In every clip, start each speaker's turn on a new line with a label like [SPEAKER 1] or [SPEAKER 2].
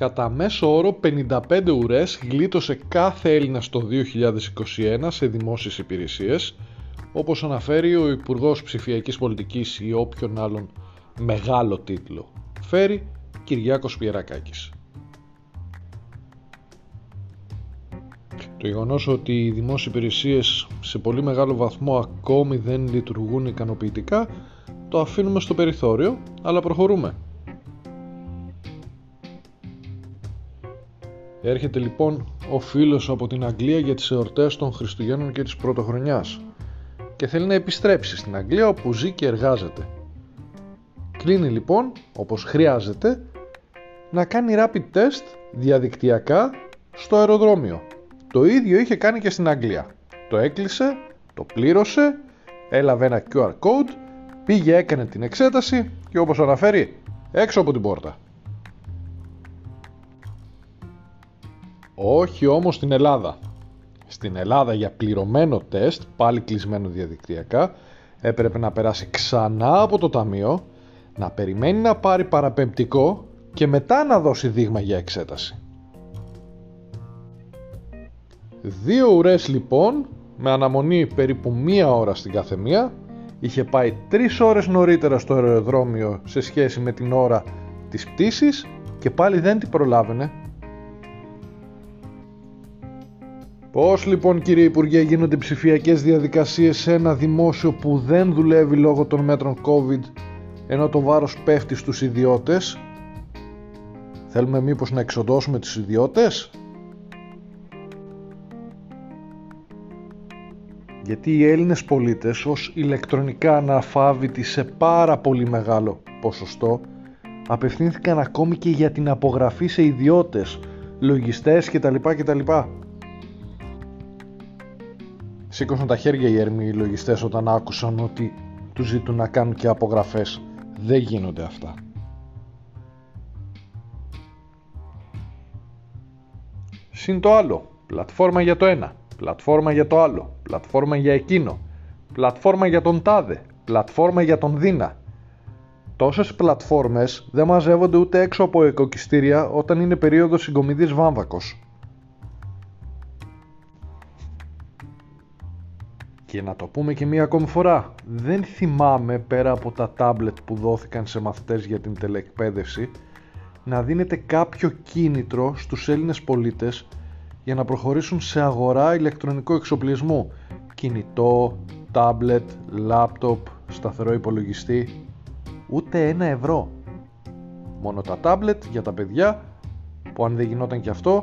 [SPEAKER 1] Κατά μέσο όρο 55 ουρές γλίτωσε κάθε Έλληνας το 2021 σε δημόσιες υπηρεσίες, όπως αναφέρει ο Υπουργός Ψηφιακής Πολιτικής ή όποιον άλλον μεγάλο τίτλο. Φέρει Κυριάκος Πιερακάκης. Το γεγονός ότι οι δημόσιες υπηρεσίες σε πολύ μεγάλο βαθμό ακόμη δεν λειτουργούν ικανοποιητικά το αφήνουμε στο περιθώριο, αλλά προχωρούμε. Έρχεται λοιπόν ο φίλος από την Αγγλία για τις εορτές των Χριστουγέννων και της Πρωτοχρονιάς και θέλει να επιστρέψει στην Αγγλία όπου ζει και εργάζεται. Κλείνει λοιπόν, όπως χρειάζεται, να κάνει rapid test διαδικτυακά στο αεροδρόμιο. Το ίδιο είχε κάνει και στην Αγγλία. Το έκλεισε, το πλήρωσε, έλαβε ένα QR code, πήγε έκανε την εξέταση και όπως αναφέρει έξω από την πόρτα. Όχι όμως στην Ελλάδα. Στην Ελλάδα για πληρωμένο τεστ, πάλι κλεισμένο διαδικτυακά, έπρεπε να περάσει ξανά από το ταμείο, να περιμένει να πάρει παραπεμπτικό και μετά να δώσει δείγμα για εξέταση. Δύο ουρές λοιπόν, με αναμονή περίπου μία ώρα στην κάθε μία, είχε πάει τρεις ώρες νωρίτερα στο αεροδρόμιο σε σχέση με την ώρα της πτήσης και πάλι δεν την προλάβαινε. Πώς λοιπόν κύριε Υπουργέ γίνονται ψηφιακές διαδικασίες σε ένα δημόσιο που δεν δουλεύει λόγω των μέτρων COVID ενώ το βάρος πέφτει στους ιδιώτες; Θέλουμε μήπως να εξοντώσουμε τους ιδιώτες; γιατί οι Έλληνες πολίτες ως ηλεκτρονικά αναφάβητοι σε πάρα πολύ μεγάλο ποσοστό απευθύνθηκαν ακόμη και για την απογραφή σε ιδιώτες, λογιστές κτλ. κτλ. Σήκωσαν τα χέρια οι έρμοι οι λογιστές όταν άκουσαν ότι τους ζητούν να κάνουν και απογραφές. Δεν γίνονται αυτά. Συν το άλλο, πλατφόρμα για το ένα πλατφόρμα για το άλλο, πλατφόρμα για εκείνο, πλατφόρμα για τον τάδε, πλατφόρμα για τον δίνα. Τόσες πλατφόρμες δεν μαζεύονται ούτε έξω από οικοκυστήρια όταν είναι περίοδος συγκομιδής βάμβακος. Και να το πούμε και μία ακόμη φορά, δεν θυμάμαι πέρα από τα τάμπλετ που δόθηκαν σε μαθητές για την τελεκπαίδευση να δίνεται κάποιο κίνητρο στους Έλληνες πολίτες για να προχωρήσουν σε αγορά ηλεκτρονικού εξοπλισμού. Κινητό, τάμπλετ, λάπτοπ, σταθερό υπολογιστή. Ούτε ένα ευρώ. Μόνο τα τάμπλετ για τα παιδιά που αν δεν γινόταν και αυτό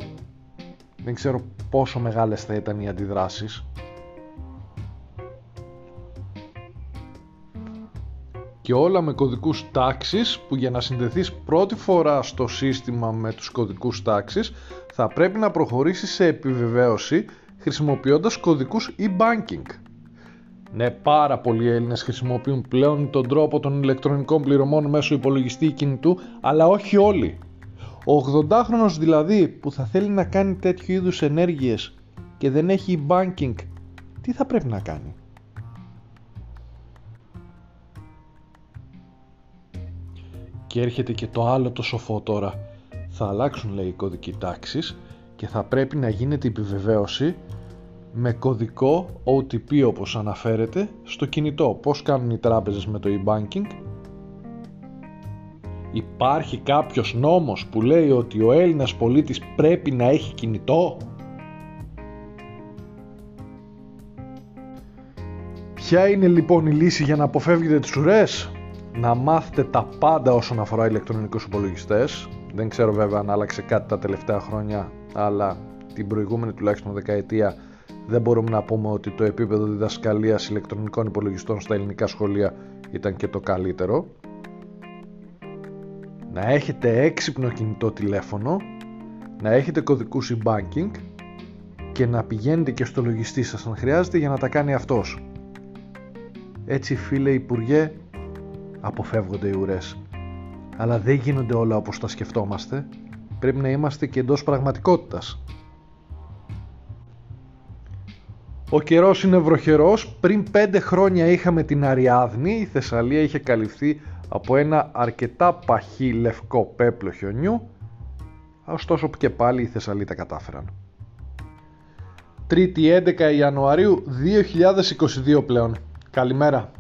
[SPEAKER 1] δεν ξέρω πόσο μεγάλες θα ήταν οι αντιδράσεις και όλα με κωδικούς τάξης που για να συνδεθείς πρώτη φορά στο σύστημα με τους κωδικούς τάξης θα πρέπει να προχωρήσεις σε επιβεβαίωση χρησιμοποιώντας κωδικούς e-banking. Ναι, πάρα πολλοί Έλληνες χρησιμοποιούν πλέον τον τρόπο των ηλεκτρονικών πληρωμών μέσω υπολογιστή ή κινητού, αλλά όχι όλοι. Ο 80χρονος δηλαδή που θα θέλει να κάνει τέτοιου είδους ενέργειες και δεν έχει e-banking, τι θα πρέπει να κάνει; Και έρχεται και το άλλο το σοφό τώρα θα αλλάξουν λέει οι κωδικοί τάξης και θα πρέπει να γίνεται η επιβεβαίωση με κωδικό OTP όπως αναφέρεται στο κινητό. Πώς κάνουν οι τράπεζες με το e-banking; Υπάρχει κάποιος νόμος που λέει ότι ο Έλληνας πολίτης πρέπει να έχει κινητό; Ποια είναι λοιπόν η λύση για να αποφεύγετε τις ουρές; Να μάθετε τα πάντα όσον αφορά ηλεκτρονικούς υπολογιστές, δεν ξέρω βέβαια αν άλλαξε κάτι τα τελευταία χρόνια, αλλά την προηγούμενη τουλάχιστον δεκαετία δεν μπορούμε να πούμε ότι το επίπεδο διδασκαλίας ηλεκτρονικών υπολογιστών στα ελληνικά σχολεία ήταν και το καλύτερο. Να έχετε έξυπνο κινητό τηλέφωνο, να έχετε κωδικούς e-banking και να πηγαίνετε και στο λογιστή σας αν χρειάζεται για να τα κάνει αυτός. Έτσι φίλε Υπουργέ, αποφεύγονται οι ουρές αλλά δεν γίνονται όλα όπως τα σκεφτόμαστε. Πρέπει να είμαστε και εντός πραγματικότητας. Ο καιρός είναι βροχερός. Πριν πέντε χρόνια είχαμε την Αριάδνη. Η Θεσσαλία είχε καλυφθεί από ένα αρκετά παχύ λευκό πέπλο χιονιού. ωστόσο και πάλι οι Θεσσαλοί τα κατάφεραν. 3η 11 Ιανουαρίου 2022 πλέον. Καλημέρα.